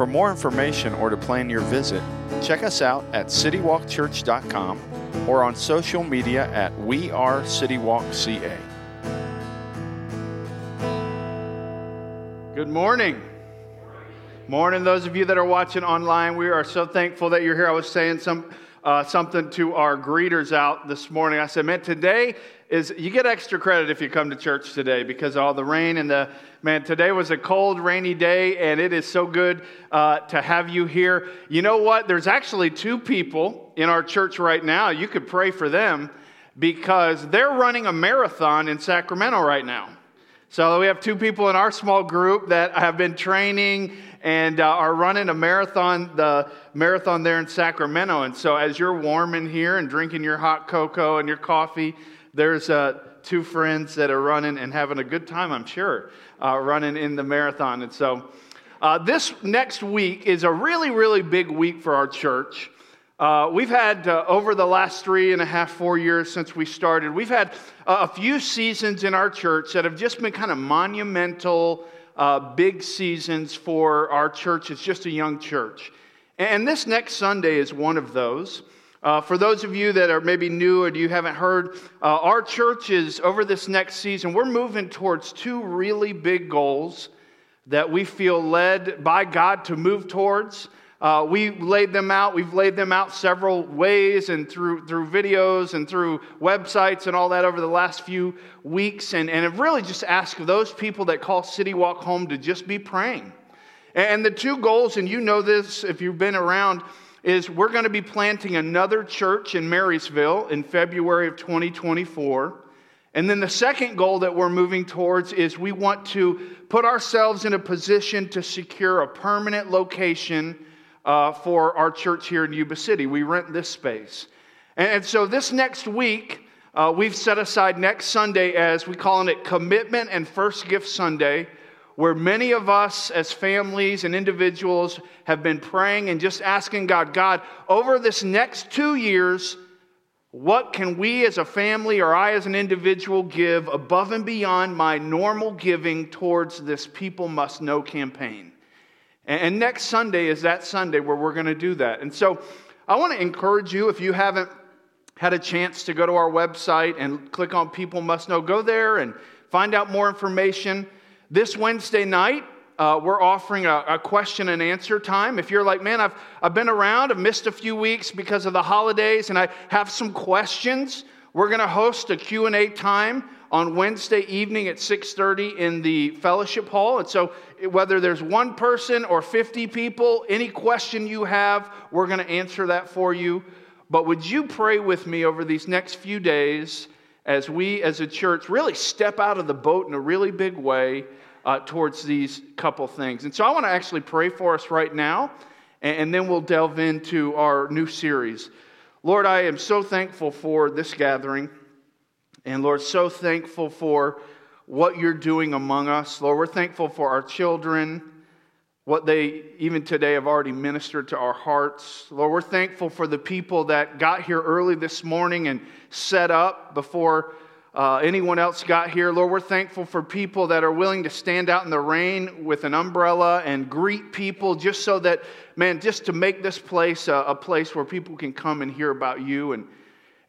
For more information or to plan your visit, check us out at citywalkchurch.com or on social media at We Are CityWalkCA. Good morning. Morning, those of you that are watching online. We are so thankful that you're here. I was saying some uh, something to our greeters out this morning. I said, man, today is you get extra credit if you come to church today because all the rain and the man. Today was a cold, rainy day, and it is so good uh, to have you here. You know what? There's actually two people in our church right now. You could pray for them because they're running a marathon in Sacramento right now. So we have two people in our small group that have been training and uh, are running a marathon, the marathon there in Sacramento. And so as you're warming here and drinking your hot cocoa and your coffee, there's uh, two friends that are running and having a good time, I'm sure, uh, running in the marathon. And so uh, this next week is a really, really big week for our church. Uh, we've had, uh, over the last three and a half, four years since we started, we've had a few seasons in our church that have just been kind of monumental, uh, big seasons for our church. It's just a young church. And this next Sunday is one of those. Uh, for those of you that are maybe new or you haven't heard, uh, our church is over this next season, we're moving towards two really big goals that we feel led by God to move towards. Uh, we laid them out. We've laid them out several ways and through, through videos and through websites and all that over the last few weeks. And, and have really just asked those people that call City Walk home to just be praying. And the two goals, and you know this if you've been around, is we're going to be planting another church in Marysville in February of 2024. And then the second goal that we're moving towards is we want to put ourselves in a position to secure a permanent location uh, for our church here in Yuba City. We rent this space. And, so this next week, uh, we've set aside next Sunday as we call it Commitment and First Gift Sunday, where many of us as families and individuals have been praying and just asking God, God, over this next two years, what can we as a family or I as an individual give above and beyond my normal giving towards this People Must Know campaign? And next Sunday is that Sunday where we're going to do that. And so I want to encourage you, if you haven't had a chance to go to our website and click on People Must Know, go there and find out more information. This Wednesday night, uh, we're offering a, a, question and answer time. If you're like, man, I've, I've been around, I've missed a few weeks because of the holidays, and I have some questions, we're going to host a Q&A time on Wednesday evening at 6:30 in the fellowship hall. And so whether there's one person or 50 people, any question you have, we're going to answer that for you. But would you pray with me over these next few days as we as a church really step out of the boat in a really big way uh, towards these couple things? And so I want to actually pray for us right now, and, and then we'll delve into our new series. Lord, I am so thankful for this gathering. And Lord, so thankful for what you're doing among us. Lord, we're thankful for our children, what they even today have already ministered to our hearts. Lord, we're thankful for the people that got here early this morning and set up before uh, anyone else got here. Lord, we're thankful for people that are willing to stand out in the rain with an umbrella and greet people just so that, man, just to make this place a, a place where people can come and hear about you and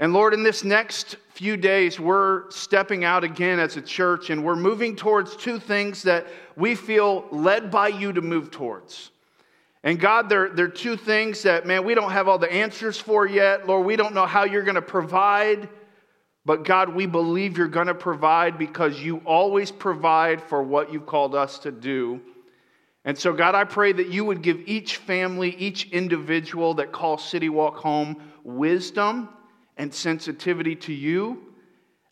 and Lord, in this next few days, we're stepping out again as a church and we're moving towards two things that we feel led by you to move towards. And God, there, there are two things that, man, we don't have all the answers for yet. Lord, we don't know how you're going to provide. But God, we believe you're going to provide because you always provide for what you've called us to do. And so, God, I pray that you would give each family, each individual that calls City Walk home wisdom and sensitivity to you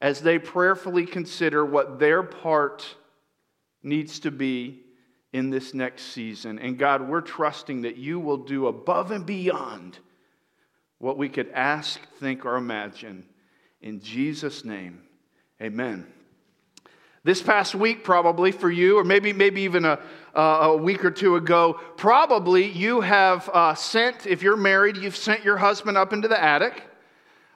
as they prayerfully consider what their part needs to be in this next season. And God, we're trusting that you will do above and beyond what we could ask, think, or imagine. In Jesus' name, amen. This past week, probably for you, or maybe, maybe even a, a week or two ago, probably you have uh, sent, if you're married, you've sent your husband up into the attic.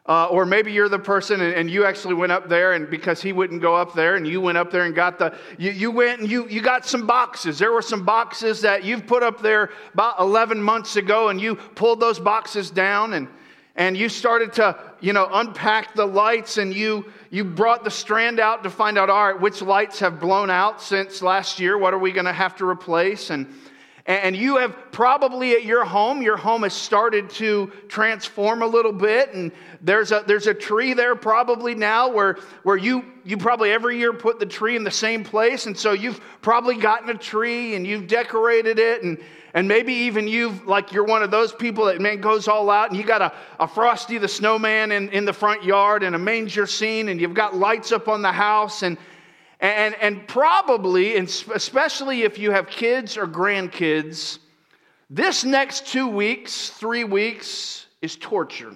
Uh, or maybe you're the person and, and, you actually went up there and because he wouldn't go up there and you went up there and got the you, you went and you, you got some boxes. There were some boxes that you've put up there about 11 months ago and you pulled those boxes down and and you started to you know unpack the lights and you you brought the strand out to find out all right which lights have blown out since last year? What are we going to have to replace? And and you have probably at your home, your home has started to transform a little bit. And there's a, there's a tree there probably now where, where you, you probably every year put the tree in the same place. And so you've probably gotten a tree and you've decorated it. And, and maybe even you've, like you're one of those people that man goes all out and you got a, a Frosty the Snowman in, in the front yard and a manger scene and you've got lights up on the house. And, and, and probably, especially if you have kids or grandkids, this next two weeks, three weeks is torture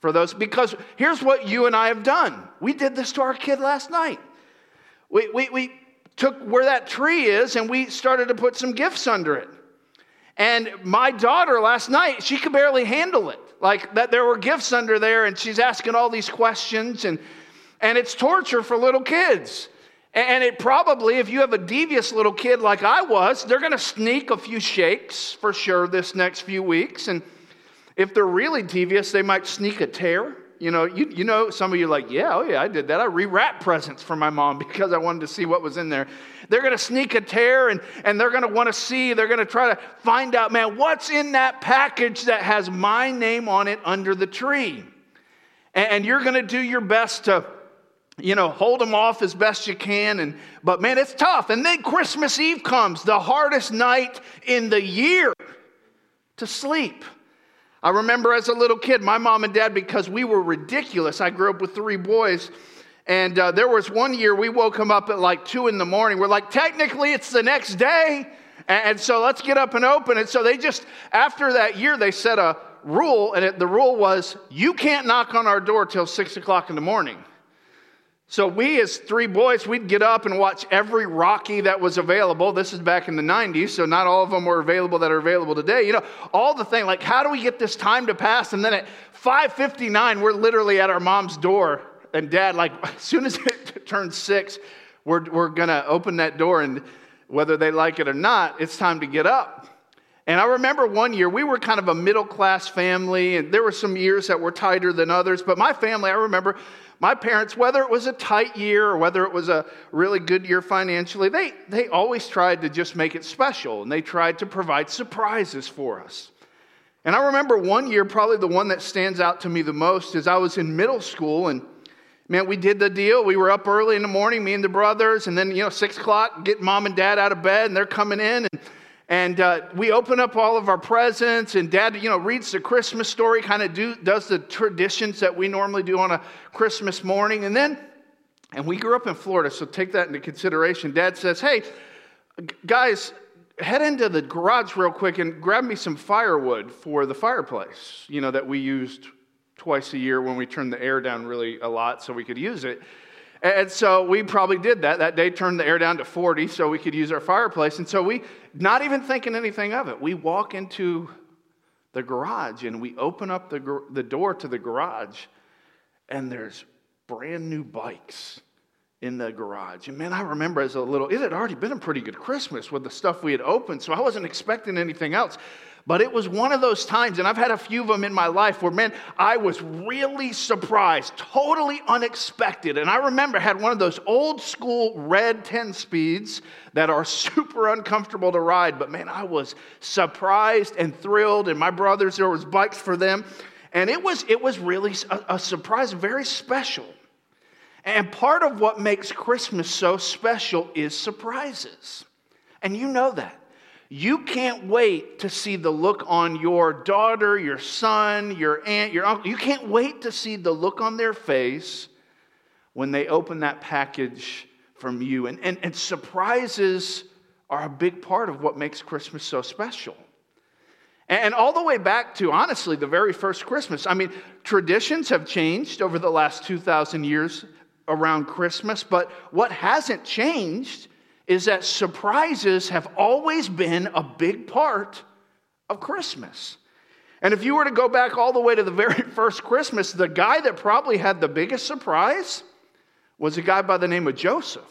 for those. Because here's what you and I have done we did this to our kid last night. We, we, we took where that tree is and we started to put some gifts under it. And my daughter last night, she could barely handle it. Like that there were gifts under there and she's asking all these questions and and it's torture for little kids. And it probably, if you have a devious little kid like I was, they're going to sneak a few shakes for sure this next few weeks. And if they're really devious, they might sneak a tear. You know, you, you know, some of you like, yeah, oh yeah, I did that. I rewrapped presents for my mom because I wanted to see what was in there. They're going to sneak a tear and, and they're going to want to see, they're going to try to find out, man, what's in that package that has my name on it under the tree? And, and you're going to do your best to you know, hold them off as best you can. And, but man, it's tough. And then Christmas Eve comes, the hardest night in the year to sleep. I remember as a little kid, my mom and dad, because we were ridiculous, I grew up with three boys. And uh, there was one year we woke them up at like two in the morning. We're like, technically, it's the next day. And, so let's get up and open it. So they just, after that year, they set a rule. And it, the rule was, you can't knock on our door till six o'clock in the morning. So we, as three boys, we'd get up and watch every Rocky that was available. This is back in the 90s, so not all of them were available that are available today. You know, all the thing, like how do we get this time to pass? And then at 5:59, we're literally at our mom's door, and Dad, like as soon as it turns six, we're we're gonna open that door, and whether they like it or not, it's time to get up. And I remember one year we were kind of a middle class family, and there were some years that were tighter than others. But my family, I remember my parents, whether it was a tight year or whether it was a really good year financially, they, they always tried to just make it special and they tried to provide surprises for us. And I remember one year, probably the one that stands out to me the most, is I was in middle school and man, we did the deal. We were up early in the morning, me and the brothers, and then, you know, six o'clock, get mom and dad out of bed, and they're coming in. And and uh, we open up all of our presents, and Dad, you know, reads the Christmas story, kind of do, does the traditions that we normally do on a Christmas morning. And then, and we grew up in Florida, so take that into consideration. Dad says, Hey, guys, head into the garage real quick and grab me some firewood for the fireplace, you know, that we used twice a year when we turned the air down really a lot so we could use it. And so we probably did that. That day turned the air down to 40 so we could use our fireplace. And so we, not even thinking anything of it, we walk into the garage and we open up the, the door to the garage and there's brand new bikes in the garage. And man, I remember as a little, it had already been a pretty good Christmas with the stuff we had opened, so I wasn't expecting anything else. But it was one of those times, and I've had a few of them in my life where, man, I was really surprised, totally unexpected. And I remember I had one of those old school red 10 speeds that are super uncomfortable to ride. But man, I was surprised and thrilled. And my brothers, there was bikes for them. And it was, it was really a, a surprise, very special. And part of what makes Christmas so special is surprises. And you know that. You can't wait to see the look on your daughter, your son, your aunt, your uncle. You can't wait to see the look on their face when they open that package from you. And, and, and surprises are a big part of what makes Christmas so special. And all the way back to, honestly, the very first Christmas. I mean, traditions have changed over the last 2,000 years around Christmas, but what hasn't changed is that surprises have always been a big part of Christmas. And if you were to go back all the way to the very first Christmas, the guy that probably had the biggest surprise was a guy by the name of Joseph.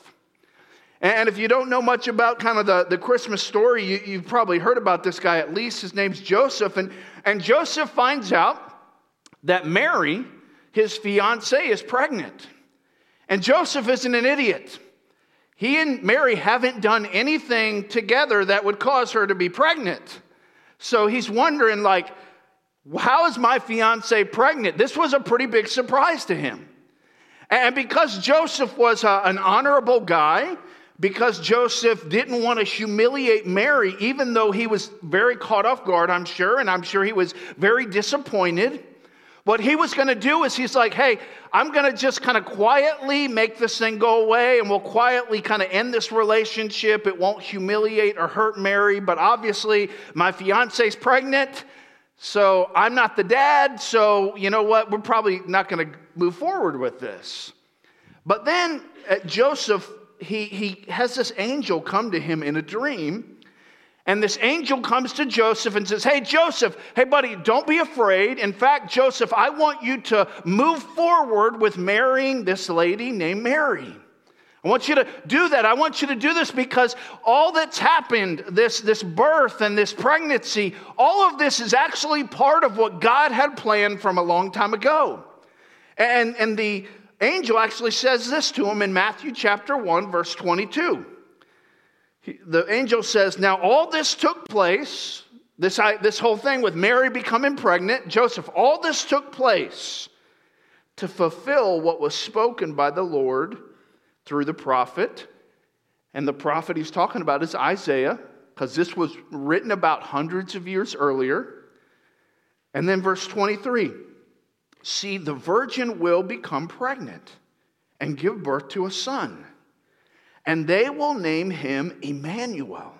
And if you don't know much about kind of the, the Christmas story, you, have probably heard about this guy at least. His name's Joseph. And, and Joseph finds out that Mary, his fiancee, is pregnant. And Joseph isn't an idiot. He and Mary haven't done anything together that would cause her to be pregnant. So he's wondering, like, how is my fiance pregnant? This was a pretty big surprise to him. And because Joseph was a, an honorable guy, because Joseph didn't want to humiliate Mary, even though he was very caught off guard, I'm sure, and I'm sure he was very disappointed. What he was going to do is he's like, hey, I'm going to just kind of quietly make this thing go away and we'll quietly kind of end this relationship. It won't humiliate or hurt Mary, but obviously my fiance's pregnant. So I'm not the dad. So you know what? We're probably not going to move forward with this. But then uh, Joseph, he, he has this angel come to him in a dream and this angel comes to Joseph and says, Hey, Joseph, hey, buddy, don't be afraid. In fact, Joseph, I want you to move forward with marrying this lady named Mary. I want you to do that. I want you to do this because all that's happened, this, this birth and this pregnancy, all of this is actually part of what God had planned from a long time ago. And, and the angel actually says this to him in Matthew chapter 1, verse 22 the angel says, Now all this took place, this, this whole thing with Mary becoming pregnant, Joseph, all this took place to fulfill what was spoken by the Lord through the prophet. And the prophet he's talking about is Isaiah, because this was written about hundreds of years earlier. And then verse 23 See, the virgin will become pregnant and give birth to a son and they will name him Emmanuel,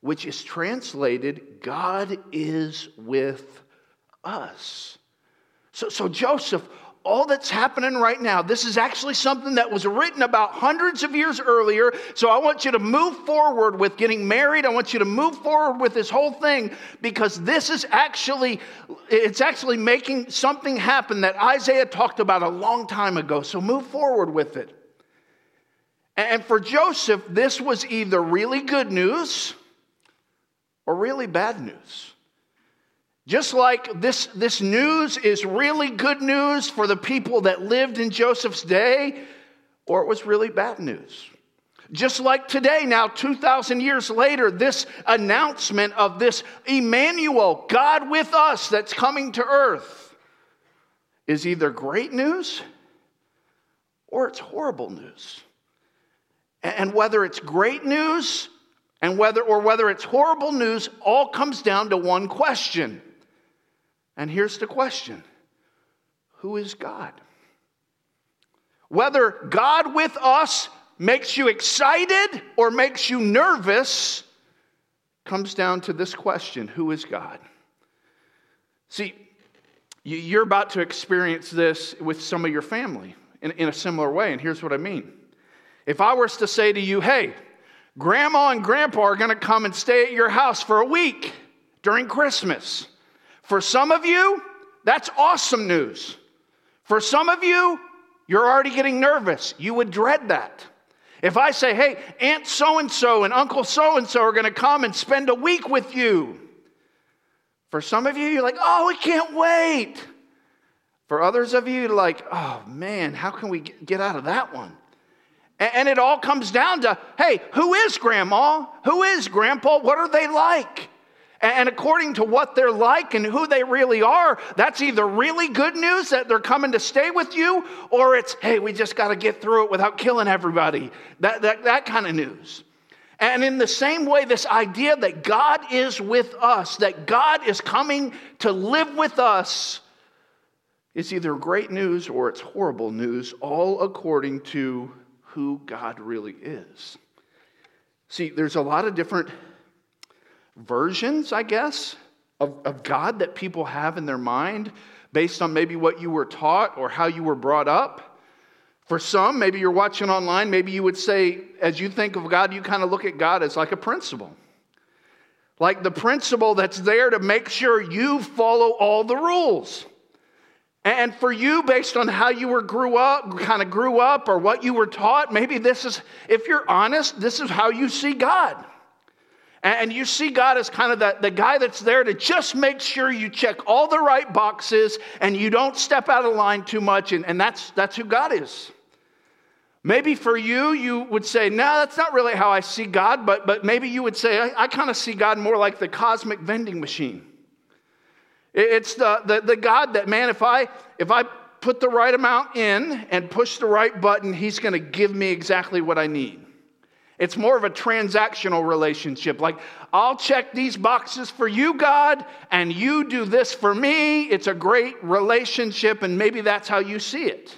which is translated, God is with us. So, so Joseph, all that's happening right now, this is actually something that was written about hundreds of years earlier. So I want you to move forward with getting married. I want you to move forward with this whole thing because this is actually it's actually making something happen that Isaiah talked about a long time ago. So move forward with it. And for Joseph, this was either really good news or really bad news. Just like this, this news is really good news for the people that lived in Joseph's day, or it was really bad news. Just like today, now 2,000 years later, this announcement of this Emmanuel, God with us, that's coming to earth, is either great news or it's horrible news. And whether it's great news and whether or whether it's horrible news all comes down to one question. And here's the question. Who is God? Whether God with us makes you excited or makes you nervous comes down to this question Who is God? See, you're about to experience this with some of your family in, in a similar way, and here's what I mean. If I was to say to you, hey, grandma and grandpa are going to come and stay at your house for a week during Christmas. For some of you, that's awesome news. For some of you, you're already getting nervous. You would dread that. If I say, hey, Aunt so and so and Uncle so and so are going to come and spend a week with you, for some of you, you're like, oh, we can't wait. For others of you, like, oh man, how can we get out of that one? And it all comes down to hey, who is grandma? Who is grandpa? What are they like? And according to what they're like and who they really are, that's either really good news that they're coming to stay with you, or it's, hey, we just got to get through it without killing everybody. That, that, that kind of news. And in the same way, this idea that God is with us, that God is coming to live with us, is either great news or it's horrible news, all according to who God really is. See, there's a lot of different versions, I guess, of, of God that people have in their mind based on maybe what you were taught or how you were brought up. For some, maybe you're watching online, maybe you would say, as you think of God, you kind of look at God as like a principal. Like the principal that's there to make sure you follow all the rules. And for you, based on how you were grew up, kind of grew up, or what you were taught, maybe this is, if you're honest, this is how you see God. And you see God as kind of the, the guy that's there to just make sure you check all the right boxes and you don't step out of line too much. And, and that's, that's who God is. Maybe for you, you would say, no, that's not really how I see God, but, but maybe you would say, I, I kind of see God more like the cosmic vending machine. It's the, the, the God that, man, if I, if I put the right amount in and push the right button, He's going to give me exactly what I need. It's more of a transactional relationship. Like, I'll check these boxes for you, God, and you do this for me. It's a great relationship, and maybe that's how you see it.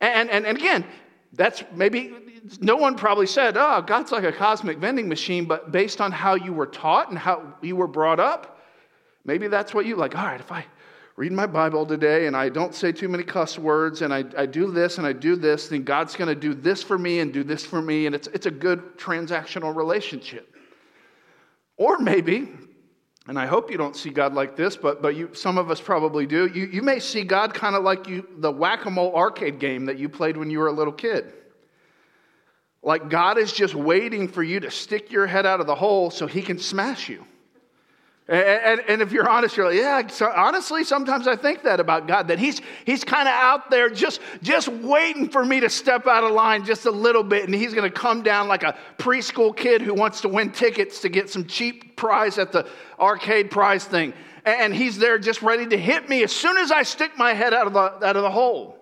And, and, and again, that's maybe no one probably said, oh, God's like a cosmic vending machine, but based on how you were taught and how you were brought up, maybe that's what you like. All right, if I read my Bible today and I don't say too many cuss words and I, I do this and I do this, then God's going to do this for me and do this for me. And it's, it's a good transactional relationship. Or maybe, and I hope you don't see God like this, but, but you, some of us probably do, you, you may see God kind of like you, the whack a mole arcade game that you played when you were a little kid. Like God is just waiting for you to stick your head out of the hole so he can smash you. And, and, and, if you're honest, you're like, yeah, so honestly, sometimes I think that about God, that He's, he's kind of out there just, just waiting for me to step out of line just a little bit, and He's going to come down like a preschool kid who wants to win tickets to get some cheap prize at the arcade prize thing. And He's there just ready to hit me as soon as I stick my head out of the, out of the hole.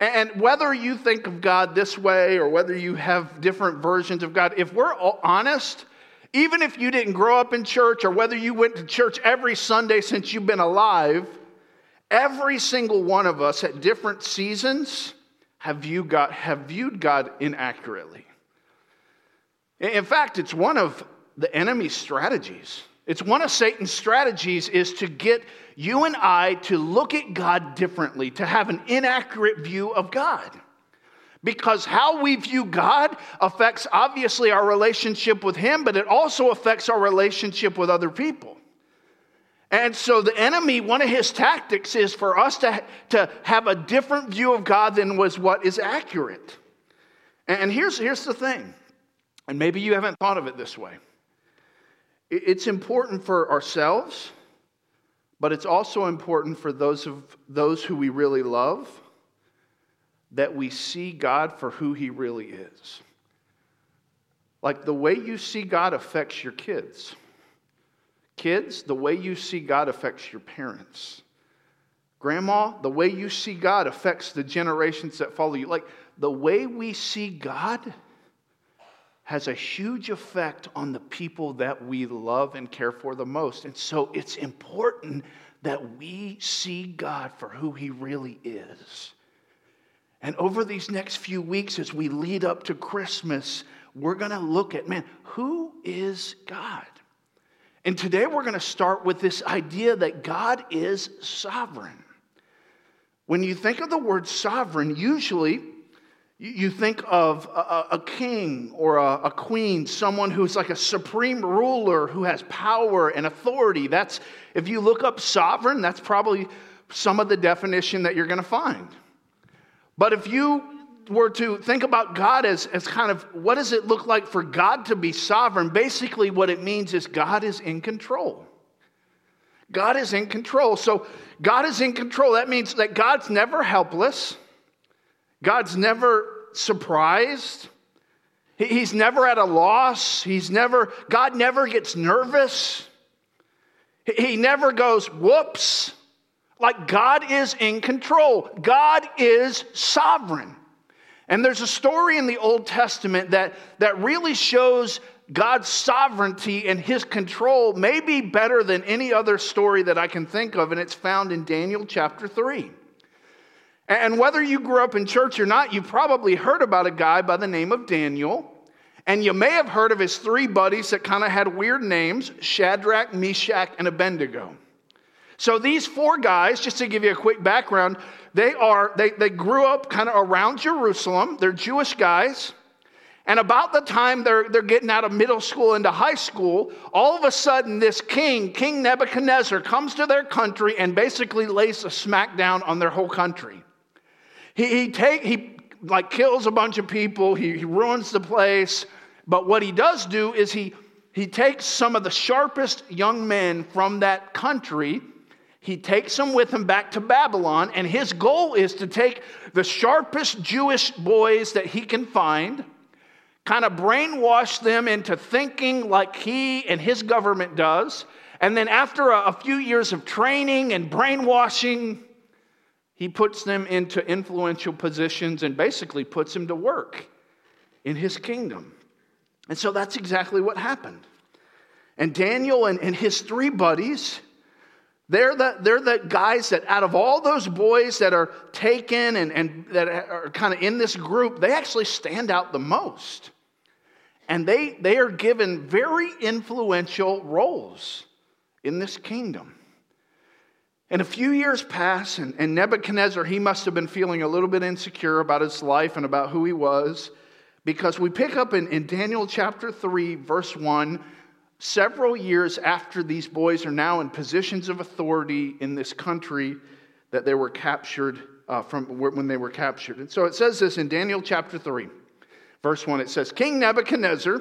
And whether you think of God this way or whether you have different versions of God, if we're honest, even if you didn't grow up in church or whether you went to church every Sunday since you've been alive, every single one of us at different seasons have viewed God, have viewed God inaccurately. In fact, it's one of the enemy's strategies. It's one of Satan's strategies is to get you and I to look at God differently, to have an inaccurate view of God. Because how we view God affects obviously our relationship with Him, but it also affects our relationship with other people. And so the enemy, one of his tactics is for us to, to have a different view of God than was what is accurate. And here's, here's the thing, and maybe you haven't thought of it this way. It's important for ourselves, but it's also important for those, of, those who we really love that we see God for who He really is. Like the way you see God affects your kids. Kids, the way you see God affects your parents. Grandma, the way you see God affects the generations that follow you. Like the way we see God has a huge effect on the people that we love and care for the most. And so it's important that we see God for who He really is. And over these next few weeks, as we lead up to Christmas, we're going to look at, man, who is God? And today we're going to start with this idea that God is sovereign. When you think of the word sovereign, usually you think of a, king or a, queen, someone who's like a supreme ruler who has power and authority. That's, if you look up sovereign, that's probably some of the definition that you're going to find. But if you were to think about God as, as kind of what does it look like for God to be sovereign, basically what it means is God is in control. God is in control. So God is in control. That means that God's never helpless, God's never surprised. He's never at a loss. He's never, God never gets nervous. He never goes, whoops. Like God is in control, God is sovereign. And there's a story in the Old Testament that, that really shows God's sovereignty and his control, maybe better than any other story that I can think of, and it's found in Daniel chapter 3. And whether you grew up in church or not, you probably heard about a guy by the name of Daniel. And you may have heard of his three buddies that kind of had weird names Shadrach, Meshach, and Abednego. So these four guys, just to give you a quick background, they are they, they grew up kind of around Jerusalem. They're Jewish guys. And about the time they're, they're getting out of middle school into high school, all of a sudden this king, King Nebuchadnezzar, comes to their country and basically lays a smackdown on their whole country. He, he, take, he like kills a bunch of people, he, he ruins the place. But what he does do is he, he takes some of the sharpest young men from that country he takes them with him back to Babylon, and his goal is to take the sharpest Jewish boys that he can find, kind of brainwash them into thinking like he and his government does. And then, after a, a few years of training and brainwashing, he puts them into influential positions and basically puts them to work in his kingdom. And so that's exactly what happened. And Daniel and, and his three buddies, they're the, they're the guys that, out of all those boys that are taken and, and that are kind of in this group, they actually stand out the most. And they, they are given very influential roles in this kingdom. And a few years pass, and, and Nebuchadnezzar, he must have been feeling a little bit insecure about his life and about who he was, because we pick up in, in Daniel chapter 3, verse 1 several years after these boys are now in positions of authority in this country that they were captured uh, from when they were captured. And so it says this in Daniel chapter 3, verse 1. It says, King Nebuchadnezzar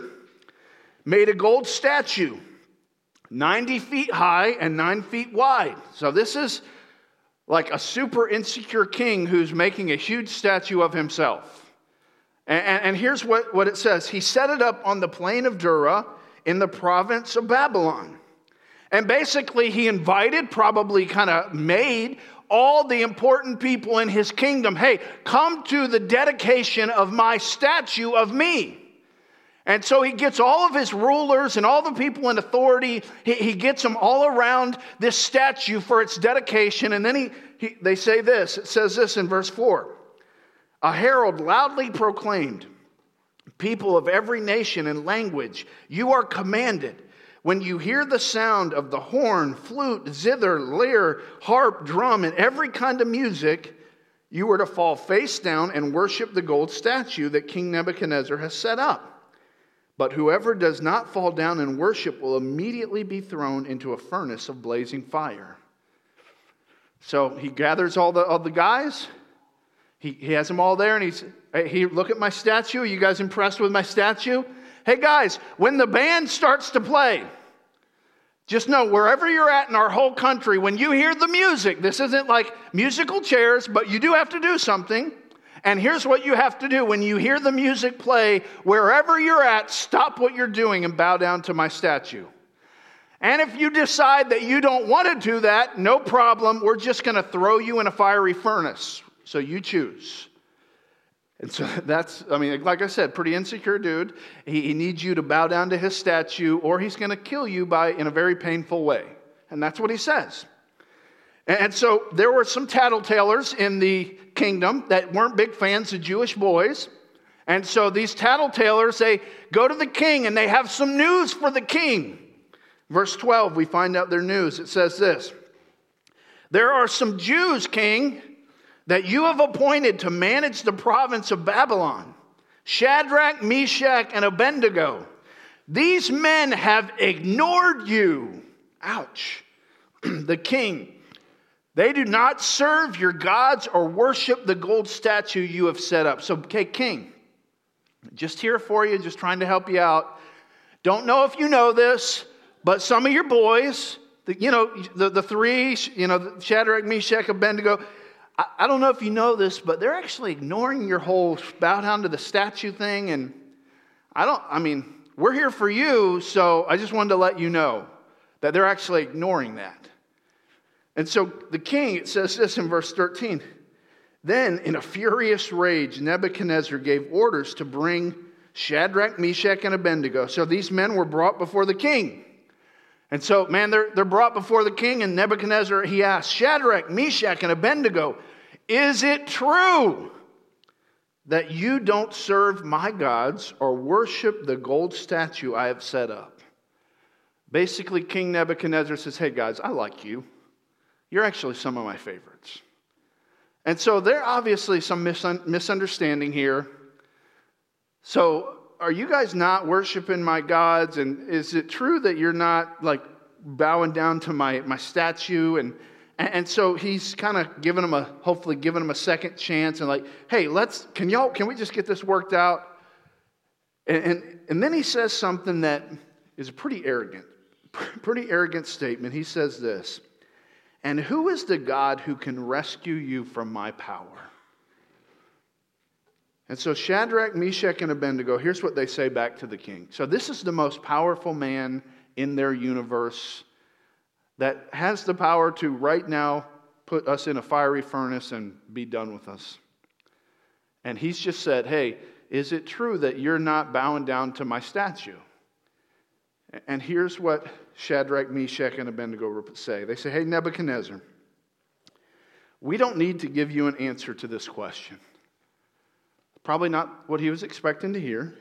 made a gold statue 90 feet high and 9 feet wide. So this is like a super insecure king who's making a huge statue of himself. And, and, and here's what, what it says He set it up on the plain of Dura in the province of Babylon. And basically, he invited, probably kind of made all the important people in his kingdom hey, come to the dedication of my statue of me. And so he gets all of his rulers and all the people in authority, he, he gets them all around this statue for its dedication. And then he, he, they say this it says this in verse 4 A herald loudly proclaimed, people of every nation and language, you are commanded when you hear the sound of the horn, flute, zither, lyre, harp, drum, and every kind of music, you are to fall face down and worship the gold statue that King Nebuchadnezzar has set up. But whoever does not fall down and worship will immediately be thrown into a furnace of blazing fire. So he gathers all the, all the guys, he, he has them all there, and he's, look at my statue. Are you guys impressed with my statue? Hey, guys, when the band starts to play, just know wherever you're at in our whole country, when you hear the music, this isn't like musical chairs, but you do have to do something. And here's what you have to do when you hear the music play, wherever you're at, stop what you're doing and bow down to my statue. And if you decide that you don't want to do that, no problem. We're just going to throw you in a fiery furnace. So you choose. And so that's, I mean, like I said, pretty insecure dude. He, he needs you to bow down to his statue, or he's going to kill you by in a very painful way. And that's what he says. And so there were some tattletalers in the kingdom that weren't big fans of Jewish boys. And so these tattletalers, they go to the king and they have some news for the king. Verse 12, we find out their news. It says this There are some Jews, king, that you have appointed to manage the province of Babylon Shadrach, Meshach, and Abednego. These men have ignored you. Ouch. the king. They do not serve your gods or worship the gold statue you have set up. So, okay, king, just here for you, just trying to help you out. Don't know if you know this, but some of your boys, the, you know, the, the three, you know, Shadrach, Meshach, Abednego, I, I don't know if you know this, but they're actually ignoring your whole bow down to the statue thing. And I don't, I mean, we're here for you, so I just wanted to let you know that they're actually ignoring that. And so the king, it says this in verse 13. Then, in a furious rage, Nebuchadnezzar gave orders to bring Shadrach, Meshach, and Abednego. So these men were brought before the king. And so, man, they're, they're brought before the king, and Nebuchadnezzar, he asks, Shadrach, Meshach, and Abednego, is it true that you don't serve my gods or worship the gold statue I have set up. Basically, King Nebuchadnezzar says, Hey guys, I like you. You're actually some of my favorites. And so there obviously some misunderstanding here. So are you guys not worshiping my gods? And is it true that you're not like bowing down to my, my statue? And, and so he's kind of giving them a, hopefully giving them a second chance and like, hey, let's, can y'all, can we just get this worked out? And, and, and then he says something that is a pretty arrogant, pretty arrogant statement. He says this, and who is the God who can rescue you from my power? And so Shadrach, Meshach, and Abednego, here's what they say back to the king. So this is the most powerful man in their universe that has the power to right now put us in a fiery furnace and be done with us. And he's just said, Hey, is it true that you're not bowing down to my statue? And here's what Shadrach, Meshach, and Abednego say They say, Hey, Nebuchadnezzar, we don't need to give you an answer to this question. Probably not what he was expecting to hear.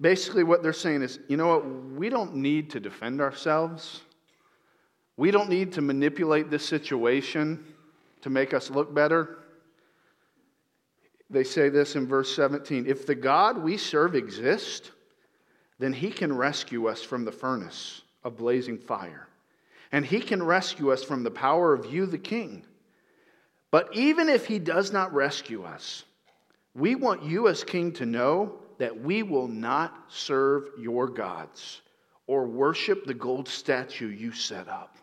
Basically, what they're saying is, you know what? We don't need to defend ourselves. We don't need to manipulate this situation to make us look better. They say this in verse 17 If the God we serve exists, then he can rescue us from the furnace of blazing fire. And he can rescue us from the power of you, the king. But even if he does not rescue us, we want you as king to know that we will not serve your gods or worship the gold statue you set up.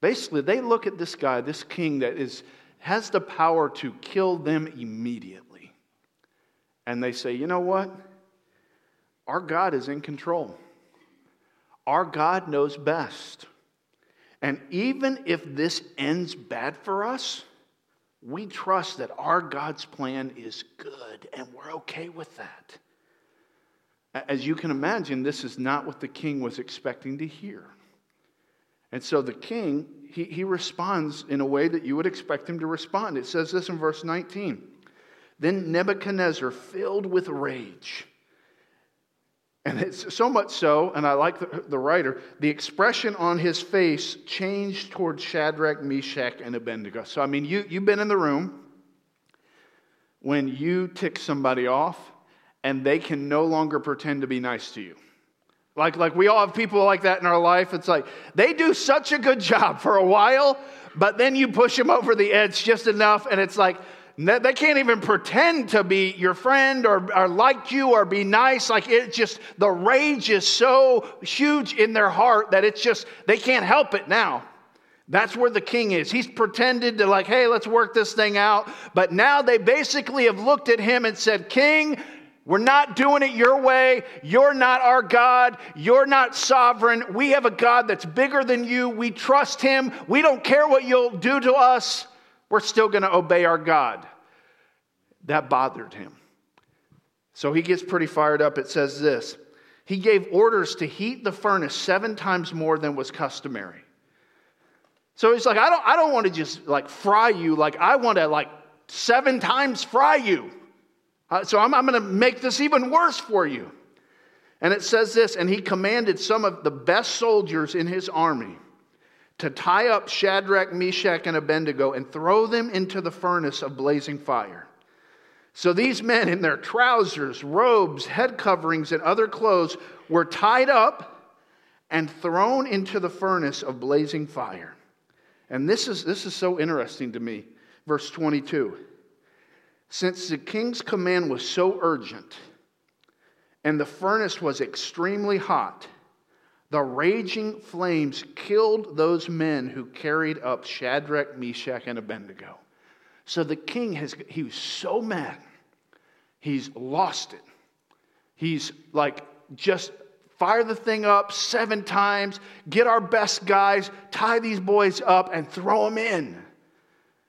Basically, they look at this guy, this king that is, has the power to kill them immediately. And they say, you know what? Our God is in control. Our God knows best. And even if this ends bad for us, we trust that our God's plan is good and we're okay with that. As you can imagine, this is not what the king was expecting to hear. And so the king, he, he responds in a way that you would expect him to respond. It says this in verse 19 Then Nebuchadnezzar, filled with rage, and it's so much so, and I like the, the, writer, the expression on his face changed towards Shadrach, Meshach, and Abednego. So, I mean, you, you've been in the room when you tick somebody off and they can no longer pretend to be nice to you. Like, like we all have people like that in our life. It's like they do such a good job for a while, but then you push them over the edge just enough, and it's like, they can't even pretend to be your friend or, or like you or be nice. Like it just, the rage is so huge in their heart that it's just, they can't help it now. That's where the king is. He's pretended to, like, hey, let's work this thing out. But now they basically have looked at him and said, King, we're not doing it your way. You're not our God. You're not sovereign. We have a God that's bigger than you. We trust him. We don't care what you'll do to us we're still going to obey our God. That bothered him. So he gets pretty fired up. It says this He gave orders to heat the furnace seven times more than was customary. So he's like, I don't, I don't want to just like fry you. Like, I want to like seven times fry you. Uh, so I'm, I'm going to make this even worse for you. And it says this, and he commanded some of the best soldiers in his army to tie up Shadrach, Meshach, and Abednego and throw them into the furnace of blazing fire. So these men, in their trousers, robes, head coverings, and other clothes, were tied up and thrown into the furnace of blazing fire. And this is, this is so interesting to me. Verse 22. Since the king's command was so urgent and the furnace was extremely hot, the raging flames killed those men who carried up Shadrach, Meshach, and Abednego. So the king has, he was so mad, he's lost it. He's like, just fire the thing up seven times, get our best guys, tie these boys up, and throw them in.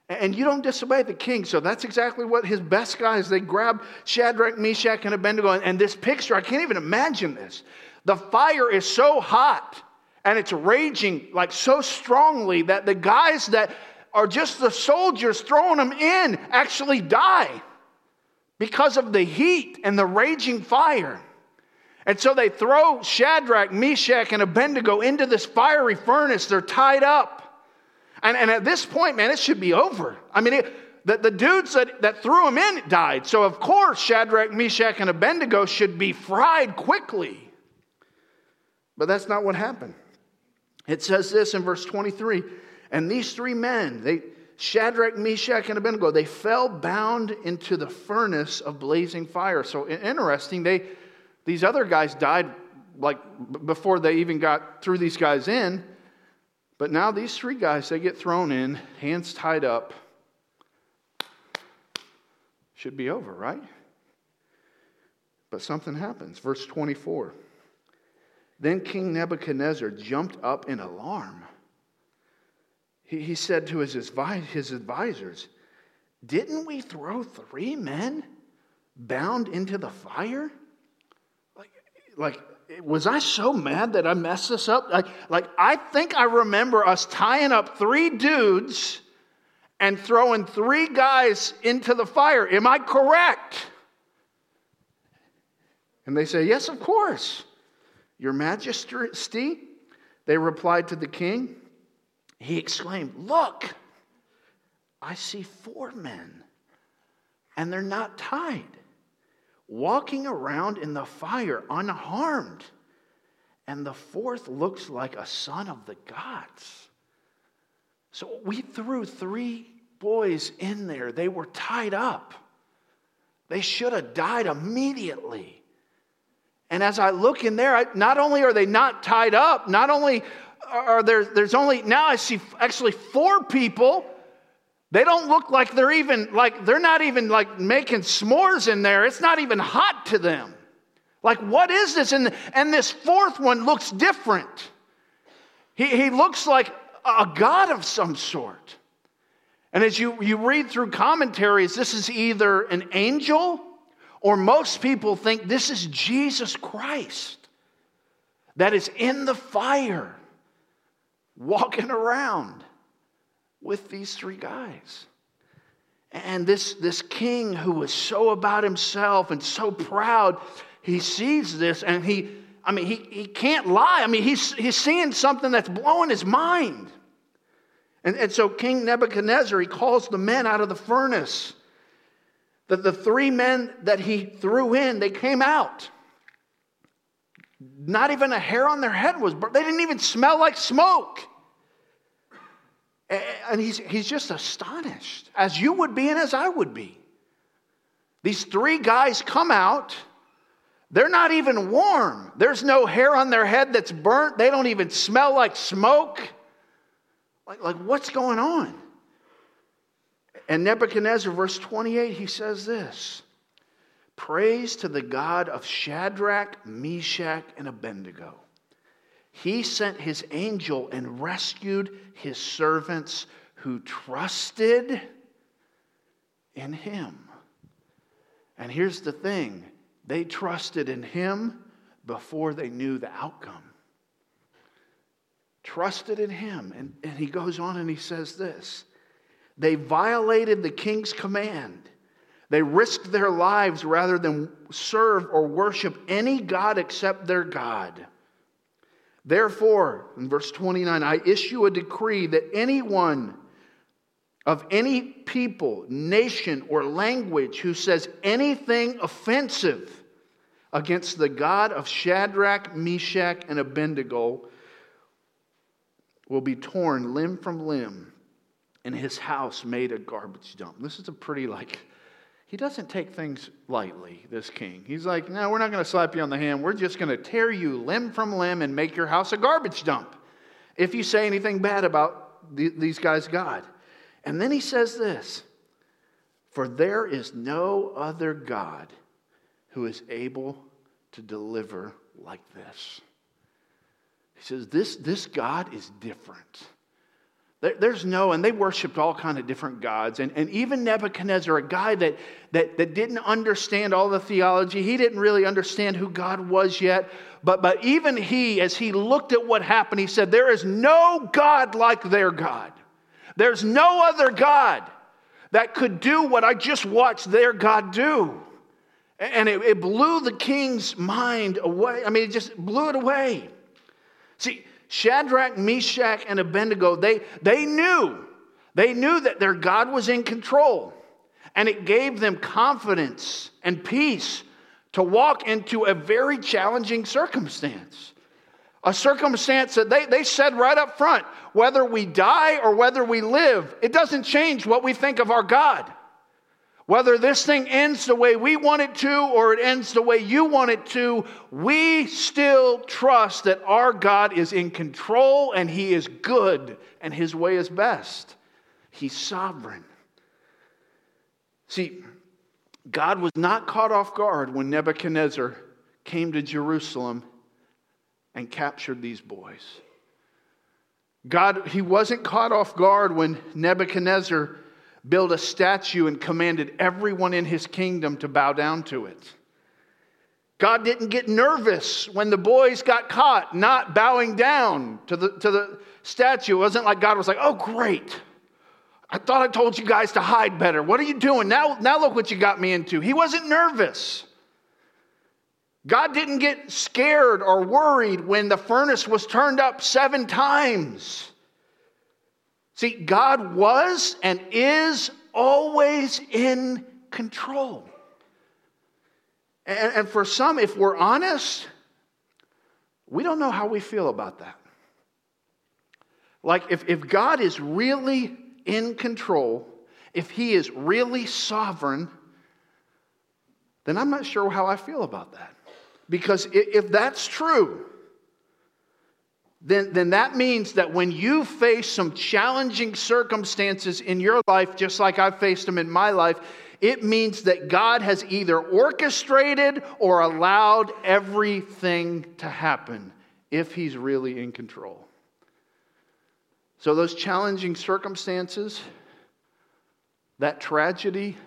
And you don't disobey the king. So that's exactly what his best guys, they grab Shadrach, Meshach, and Abednego. And this picture, I can't even imagine this. The fire is so hot and it's raging like so strongly that the guys that are just the soldiers throwing them in actually die because of the heat and the raging fire. And so they throw Shadrach, Meshach, and Abednego into this fiery furnace. They're tied up. And, and at this point, man, it should be over. I mean, it, the, the dudes that, that threw them in died. So, of course, Shadrach, Meshach, and Abednego should be fried quickly. But that's not what happened. It says this in verse 23 And these three men, they, Shadrach, Meshach, and Abednego, they fell bound into the furnace of blazing fire. So interesting, they, these other guys died like before they even got threw these guys in. But now these three guys, they get thrown in, hands tied up. Should be over, right? But something happens. Verse 24. Then King Nebuchadnezzar jumped up in alarm. He, he said to his, his advisors, Didn't we throw three men bound into the fire? Like, like was I so mad that I messed this up? Like, like I think I remember us tying up three dudes and throwing three guys into the fire. Am I correct? And they say, Yes, of course. Your Majesty, they replied to the king. He exclaimed, Look, I see four men, and they're not tied, walking around in the fire unharmed. And the fourth looks like a son of the gods. So we threw three boys in there. They were tied up. They should have died immediately. And as I look in there, I, not only are they not tied up, not only are there, there's only, now I see actually four people. They don't look like they're even, like, they're not even like making s'mores in there. It's not even hot to them. Like, what is this? And, and this fourth one looks different. He, he looks like a god of some sort. And as you, you read through commentaries, this is either an angel or most people think this is Jesus Christ that is in the fire, walking around with these three guys. And this, this king who was so about himself and so proud, he sees this and he, I mean, he, he can't lie. I mean, he's, he's seeing something that's blowing his mind. And, and so King Nebuchadnezzar, he calls the men out of the furnace that the three men that he threw in, they came out. Not even a hair on their head was burnt. They didn't even smell like smoke. And he's, he's just astonished, as you would be and as I would be. These three guys come out. They're not even warm. There's no hair on their head that's burnt. They don't even smell like smoke. Like, like what's going on? And Nebuchadnezzar, verse 28, he says this Praise to the God of Shadrach, Meshach, and Abednego. He sent his angel and rescued his servants who trusted in him. And here's the thing they trusted in him before they knew the outcome. Trusted in him. And, and he goes on and he says this they violated the king's command. They risked their lives rather than serve or worship any God except their God. Therefore, in verse 29, I issue a decree that anyone of any people, nation, or language who says anything offensive against the God of Shadrach, Meshach, and Abednego will be torn limb from limb and his house made a garbage dump. This is a pretty, like, he doesn't take things lightly, this king. He's like, no, we're not going to slap you on the hand. We're just going to tear you limb from limb and make your house a garbage dump if you say anything bad about these guys' God. And then he says this For there is no other God who is able to deliver like this. He says, This, this God is different. There's no, and they worshiped all kind of different gods. And, and even Nebuchadnezzar, a guy that, that, that didn't understand all the theology, he didn't really understand who God was yet. But, but even he, as he looked at what happened, he said, There is no God like their God. There's no other God that could do what I just watched their God do. And it, it blew the king's mind away. I mean, it just blew it away. See, Shadrach, Meshach, and Abednego, they, they knew, they knew that their God was in control. And it gave them confidence and peace to walk into a very challenging circumstance. A circumstance that they, they said right up front whether we die or whether we live, it doesn't change what we think of our God. Whether this thing ends the way we want it to or it ends the way you want it to, we still trust that our God is in control and He is good and His way is best. He's sovereign. See, God was not caught off guard when Nebuchadnezzar came to Jerusalem and captured these boys. God, he wasn't caught off guard when Nebuchadnezzar built a statue and commanded everyone in his kingdom to bow down to it. God didn't get nervous when the boys got caught not bowing down to the, to the statue. It wasn't like God was like, oh, great. I thought I told you guys to hide better. What are you doing? Now, now look what you got me into. He wasn't nervous. God didn't get scared or worried when the furnace was turned up seven times. See, God was and is always in control. And, and, for some, if we're honest, we don't know how we feel about that. Like, if, if God is really in control, if He is really sovereign, then I'm not sure how I feel about that. Because if that's true, then, then that means that when you face some challenging circumstances in your life, just like I've faced them in my life, it means that God has either orchestrated or allowed everything to happen if He's really in control. So, those challenging circumstances, that tragedy,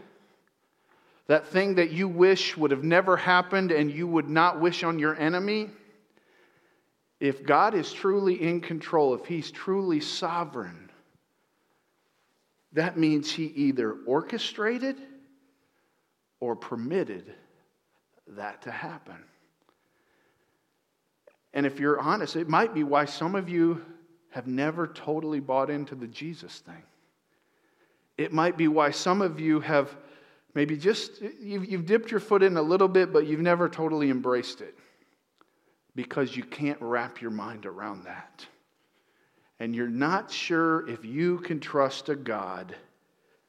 that thing that you wish would have never happened and you would not wish on your enemy, if God is truly in control, if He's truly sovereign, that means He either orchestrated or permitted that to happen. And if you're honest, it might be why some of you have never totally bought into the Jesus thing. It might be why some of you have maybe just, you've, you've dipped your foot in a little bit, but you've never totally embraced it because you can't wrap your mind around that. And you're not sure if you can trust a God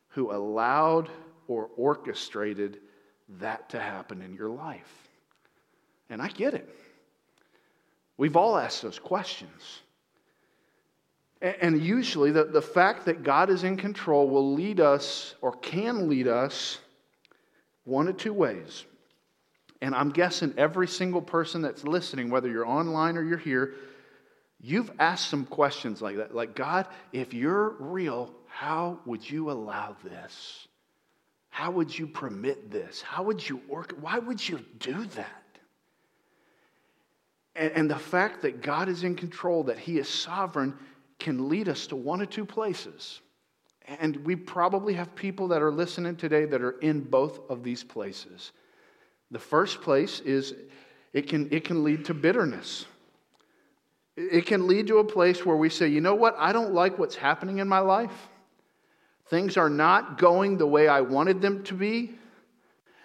who allowed or orchestrated that to happen in your life. And I get it. We've all asked those questions. And usually, the, the fact that God is in control will lead us or can lead us one of two ways. And I'm guessing every single person that's listening, whether you're online or you're here, you've asked some questions like that. Like, God, if you're real, how would you allow this? How would you permit this? How would you work? Why would you do that? And, and the fact that God is in control, that He is sovereign, can lead us to one or two places. And we probably have people that are listening today that are in both of these places. The first place is it can, it can lead to bitterness. It can lead to a place where we say, you know what, I don't like what's happening in my life. Things are not going the way I wanted them to be.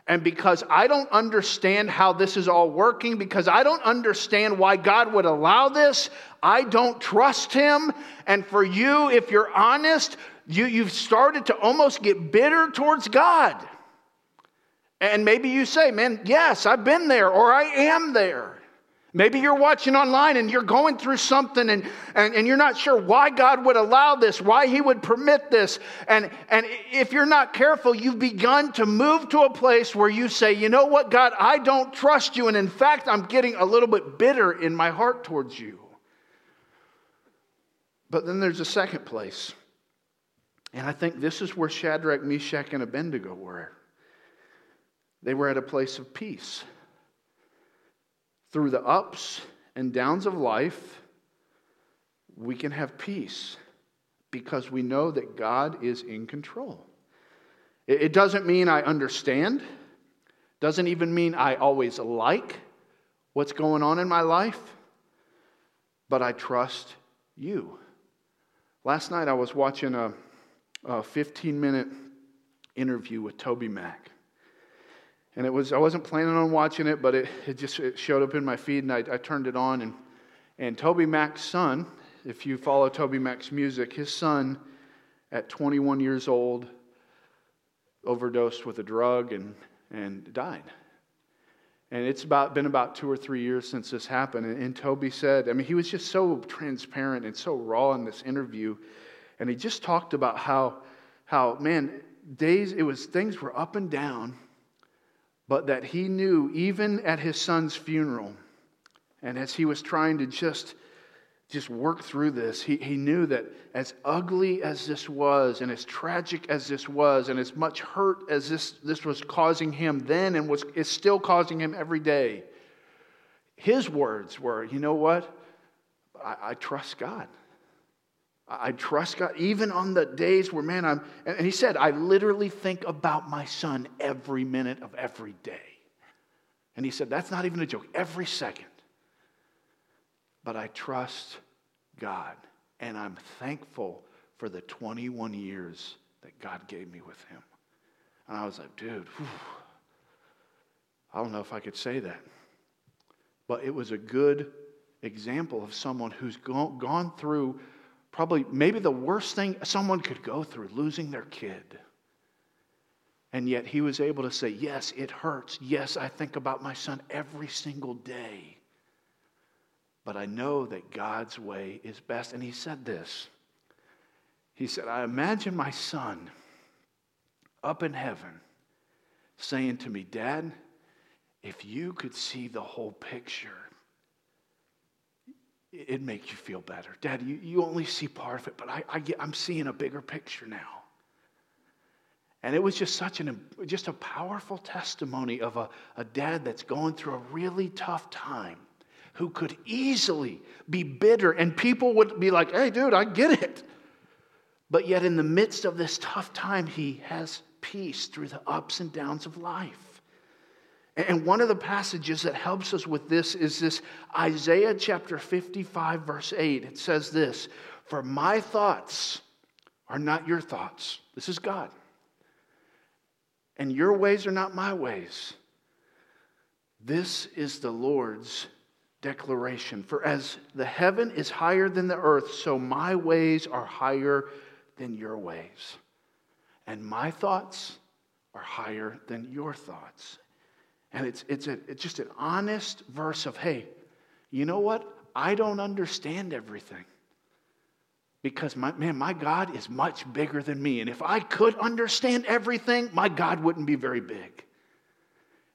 And because I don't understand how this is all working, because I don't understand why God would allow this, I don't trust Him. And for you, if you're honest, you, you've started to almost get bitter towards God. And maybe you say, man, yes, I've been there or I am there. Maybe you're watching online and you're going through something and, and, and you're not sure why God would allow this, why He would permit this. And, and if you're not careful, you've begun to move to a place where you say, you know what, God, I don't trust you. And in fact, I'm getting a little bit bitter in my heart towards you. But then there's a second place. And I think this is where Shadrach, Meshach, and Abednego were. They were at a place of peace. Through the ups and downs of life, we can have peace because we know that God is in control. It doesn't mean I understand, Doesn't even mean I always like what's going on in my life, but I trust you. Last night I was watching a, a 15 minute interview with TobyMac. And it was, I wasn't planning on watching it, but it, it just it showed up in my feed and I, I turned it on. And, and TobyMac's son, if you follow TobyMac's music, his son at 21 years old overdosed with a drug and, and died. And it's about, been about two or three years since this happened. And, and Toby said, I mean, he was just so transparent and so raw in this interview. And he just talked about how, how man, days, it was things were up and down but that he knew even at his son's funeral, and as he was trying to just just work through this, he, he knew that as ugly as this was, and as tragic as this was, and as much hurt as this, this was causing him then and was, is still causing him every day, his words were, you know what? I, I trust God. I trust God, even on the days where, man, I'm, and he said, I literally think about my son every minute of every day. And he said, that's not even a joke, every second. But I trust God, and I'm thankful for the 21 years that God gave me with him. And I was like, dude, whew, I don't know if I could say that. But it was a good example of someone who's gone through probably maybe the worst thing someone could go through, losing their kid. And yet he was able to say, Yes, it hurts. Yes, I think about my son every single day. But I know that God's way is best. And he said this He said, I imagine my son up in heaven saying to me, Dad, if you could see the whole picture, it makes you feel better. Dad, you, you only see part of it, but I, I get, I'm seeing a bigger picture now. And it was just such an, just a powerful testimony of a, a dad that's going through a really tough time who could easily be bitter, and people would be like, hey, dude, I get it. But yet, in the midst of this tough time, he has peace through the ups and downs of life. And one of the passages that helps us with this is this Isaiah chapter 55, verse 8. It says this For my thoughts are not your thoughts. This is God. And your ways are not my ways. This is the Lord's declaration. For as the heaven is higher than the earth, so my ways are higher than your ways. And my thoughts are higher than your thoughts. And it's, it's, a, it's just an honest verse of, hey, you know what? I don't understand everything. Because, my, man, my God is much bigger than me. And if I could understand everything, my God wouldn't be very big.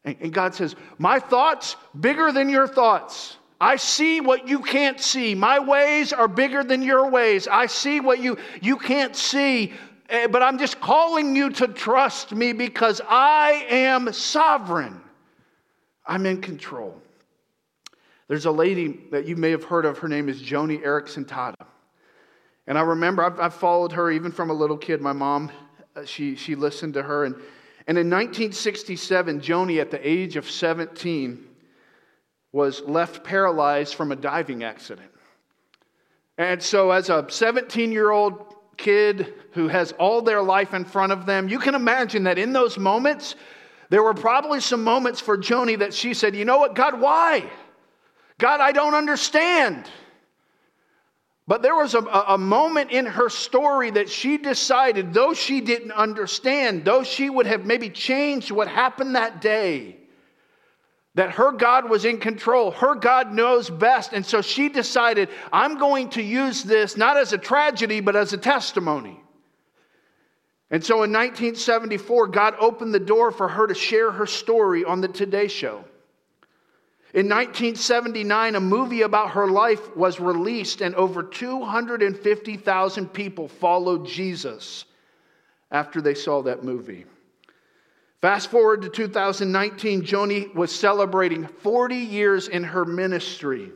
And, and God says, My thoughts, bigger than your thoughts. I see what you can't see. My ways are bigger than your ways. I see what you, you can't see. Eh, but I'm just calling you to trust me because I am sovereign. I'm in control. There's a lady that you may have heard of. Her name is Joni Eareckson Tada. And I remember I've, I've, followed her even from a little kid. My mom, uh, she, she listened to her. And, and in 1967, Joni, at the age of 17, was left paralyzed from a diving accident. And so, as a 17 year old kid who has all their life in front of them, you can imagine that in those moments, there were probably some moments for Joni that she said, You know what, God, why? God, I don't understand. But there was a, a moment in her story that she decided, though she didn't understand, though she would have maybe changed what happened that day, that her God was in control. Her God knows best. And so she decided, I'm going to use this not as a tragedy, but as a testimony. And so in 1974, God opened the door for her to share her story on the Today Show. In 1979, a movie about her life was released, and over 250,000 people followed Jesus after they saw that movie. Fast forward to 2019, Joni was celebrating 40 years in her ministry.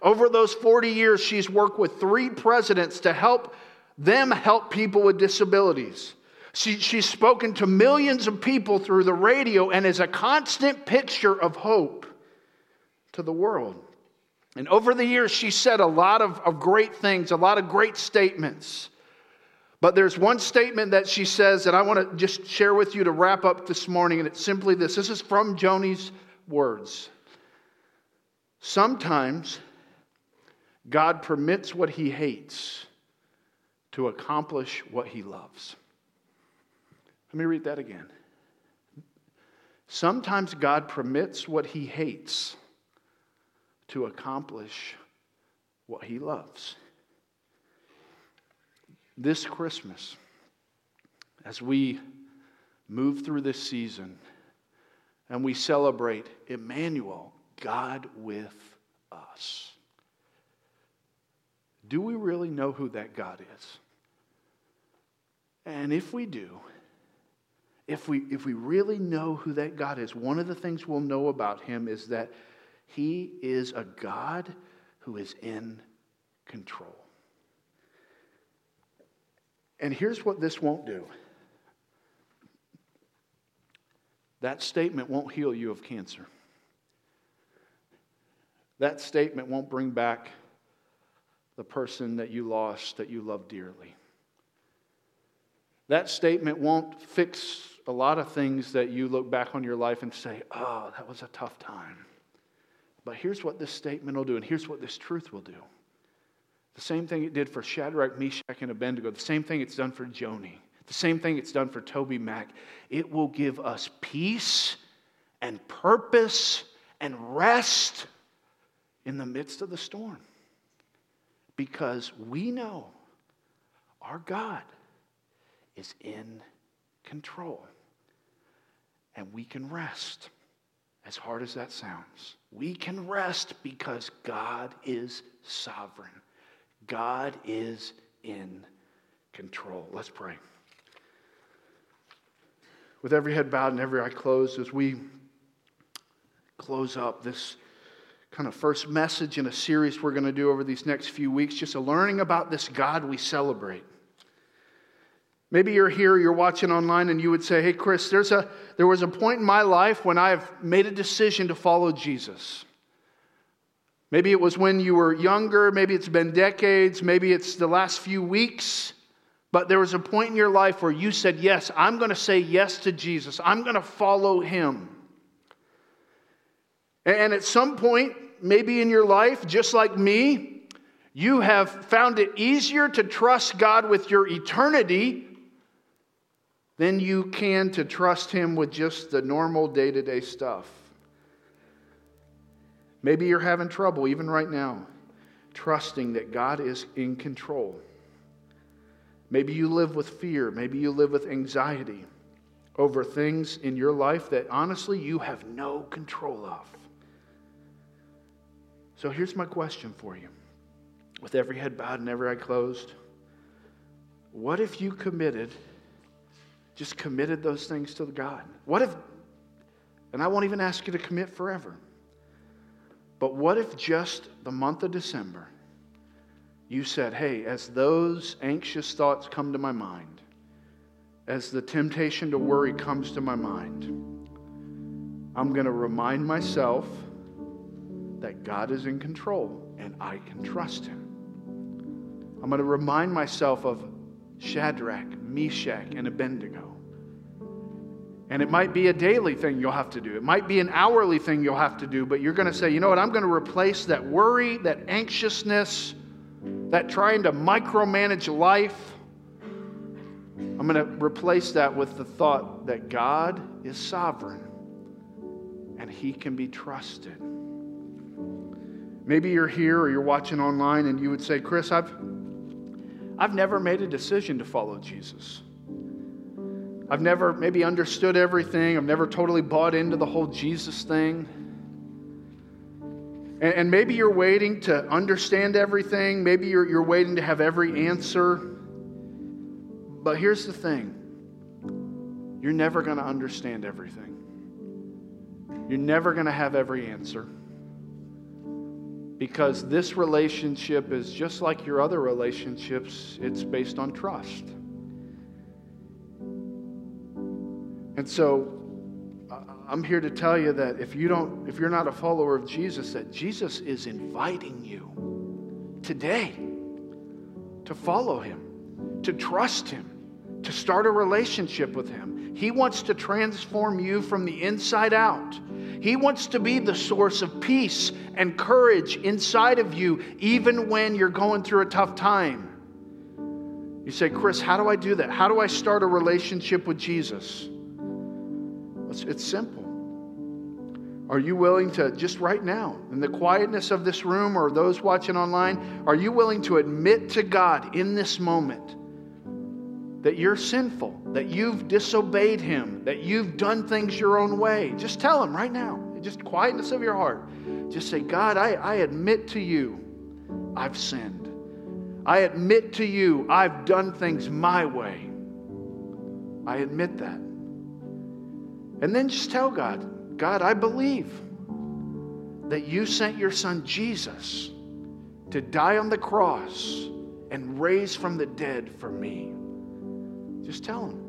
Over those 40 years, she's worked with three presidents to help them help people with disabilities. She, she's spoken to millions of people through the radio and is a constant picture of hope to the world. And over the years, she said a lot of, of great things, a lot of great statements. But there's one statement that she says that I want to just share with you to wrap up this morning, and it's simply this this is from Joni's words. Sometimes God permits what he hates to accomplish what he loves. Let me read that again. Sometimes God permits what he hates to accomplish what he loves. This Christmas, as we move through this season and we celebrate Emmanuel, God with us, do we really know who that God is? And if we do, if we, if we really know who that God is, one of the things we'll know about him is that he is a God who is in control. And here's what this won't do that statement won't heal you of cancer. That statement won't bring back the person that you lost that you love dearly. That statement won't fix a lot of things that you look back on your life and say, oh, that was a tough time. But here's what this statement will do, and here's what this truth will do. The same thing it did for Shadrach, Meshach, and Abednego, the same thing it's done for Joni, the same thing it's done for TobyMac. It will give us peace and purpose and rest in the midst of the storm. Because we know our God is in control. And we can rest, as hard as that sounds. We can rest because God is sovereign. God is in control. Let's pray. With every head bowed and every eye closed, as we close up this kind of first message in a series we're going to do over these next few weeks, just a learning about this God we celebrate. Maybe you're here, you're watching online, and you would say, Hey, Chris, there's a, there was a point in my life when I've made a decision to follow Jesus. Maybe it was when you were younger, maybe it's been decades, maybe it's the last few weeks, but there was a point in your life where you said, Yes, I'm going to say yes to Jesus, I'm going to follow him. And at some point, maybe in your life, just like me, you have found it easier to trust God with your eternity than you can to trust Him with just the normal day to day stuff. Maybe you're having trouble, even right now, trusting that God is in control. Maybe you live with fear. Maybe you live with anxiety over things in your life that honestly you have no control of. So here's my question for you with every head bowed and every eye closed. What if you committed just committed those things to God? What if, and I won't even ask you to commit forever, but what if just the month of December, you said, hey, as those anxious thoughts come to my mind, as the temptation to worry comes to my mind, I'm going to remind myself that God is in control and I can trust Him. I'm going to remind myself of Shadrach, Meshach, and Abednego. And it might be a daily thing you'll have to do. It might be an hourly thing you'll have to do, but you're going to say, you know what, I'm going to replace that worry, that anxiousness, that trying to micromanage life. I'm going to replace that with the thought that God is sovereign and He can be trusted. Maybe you're here or you're watching online and you would say, Chris, I've I've never made a decision to follow Jesus. I've never maybe understood everything. I've never totally bought into the whole Jesus thing. And, and maybe you're waiting to understand everything. Maybe you're, you're waiting to have every answer. But here's the thing you're never going to understand everything, you're never going to have every answer because this relationship is just like your other relationships, it's based on trust. And so I'm here to tell you that if you don't if you're not a follower of Jesus that Jesus is inviting you today to follow him, to trust him, to start a relationship with him. He wants to transform you from the inside out. He wants to be the source of peace and courage inside of you even when you're going through a tough time. You say, Chris, how do I do that? How do I start a relationship with Jesus? It's, simple. Are you willing to, just right now, in the quietness of this room or those watching online, are you willing to admit to God in this moment that you're sinful, that you've disobeyed Him, that you've done things your own way? Just tell Him right now, just quietness of your heart. Just say, God, I, I admit to you I've sinned. I admit to you I've done things my way. I admit that. And then just tell God, God, I believe that you sent your son Jesus to die on the cross and raise from the dead for me. Just tell them.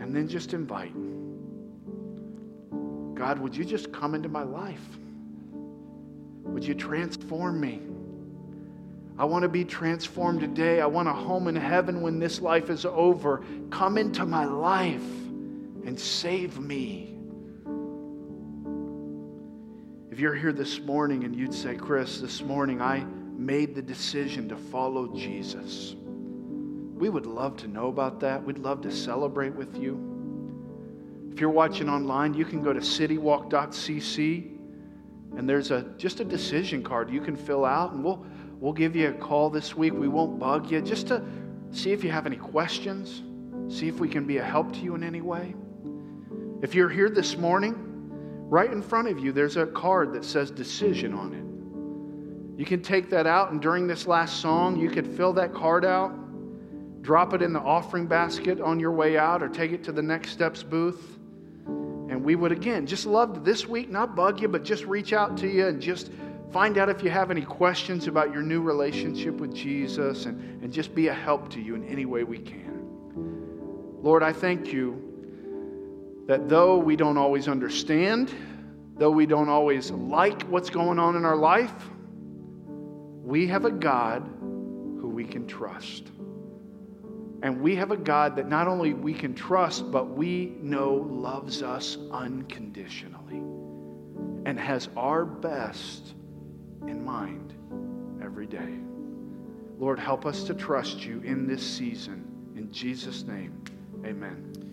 And then just invite. God, would you just come into my life? Would you transform me? I want to be transformed today. I want a home in heaven when this life is over. Come into my life and save me. If you're here this morning and you'd say, Chris, this morning I made the decision to follow Jesus, we would love to know about that. We'd love to celebrate with you. If you're watching online, you can go to citywalk.cc and there's a just a decision card you can fill out and we'll we'll give you a call this week. We won't bug you just to see if you have any questions, see if we can be a help to you in any way. If you're here this morning, right in front of you, there's a card that says decision on it. You can take that out, and during this last song, you could fill that card out, drop it in the offering basket on your way out, or take it to the Next Steps booth. And we would, again, just love to this week not bug you, but just reach out to you and just find out if you have any questions about your new relationship with Jesus and, and just be a help to you in any way we can. Lord, I thank you that though we don't always understand, though we don't always like what's going on in our life, we have a God who we can trust. And we have a God that not only we can trust, but we know loves us unconditionally and has our best in mind every day. Lord, help us to trust you in this season. In Jesus' name, amen.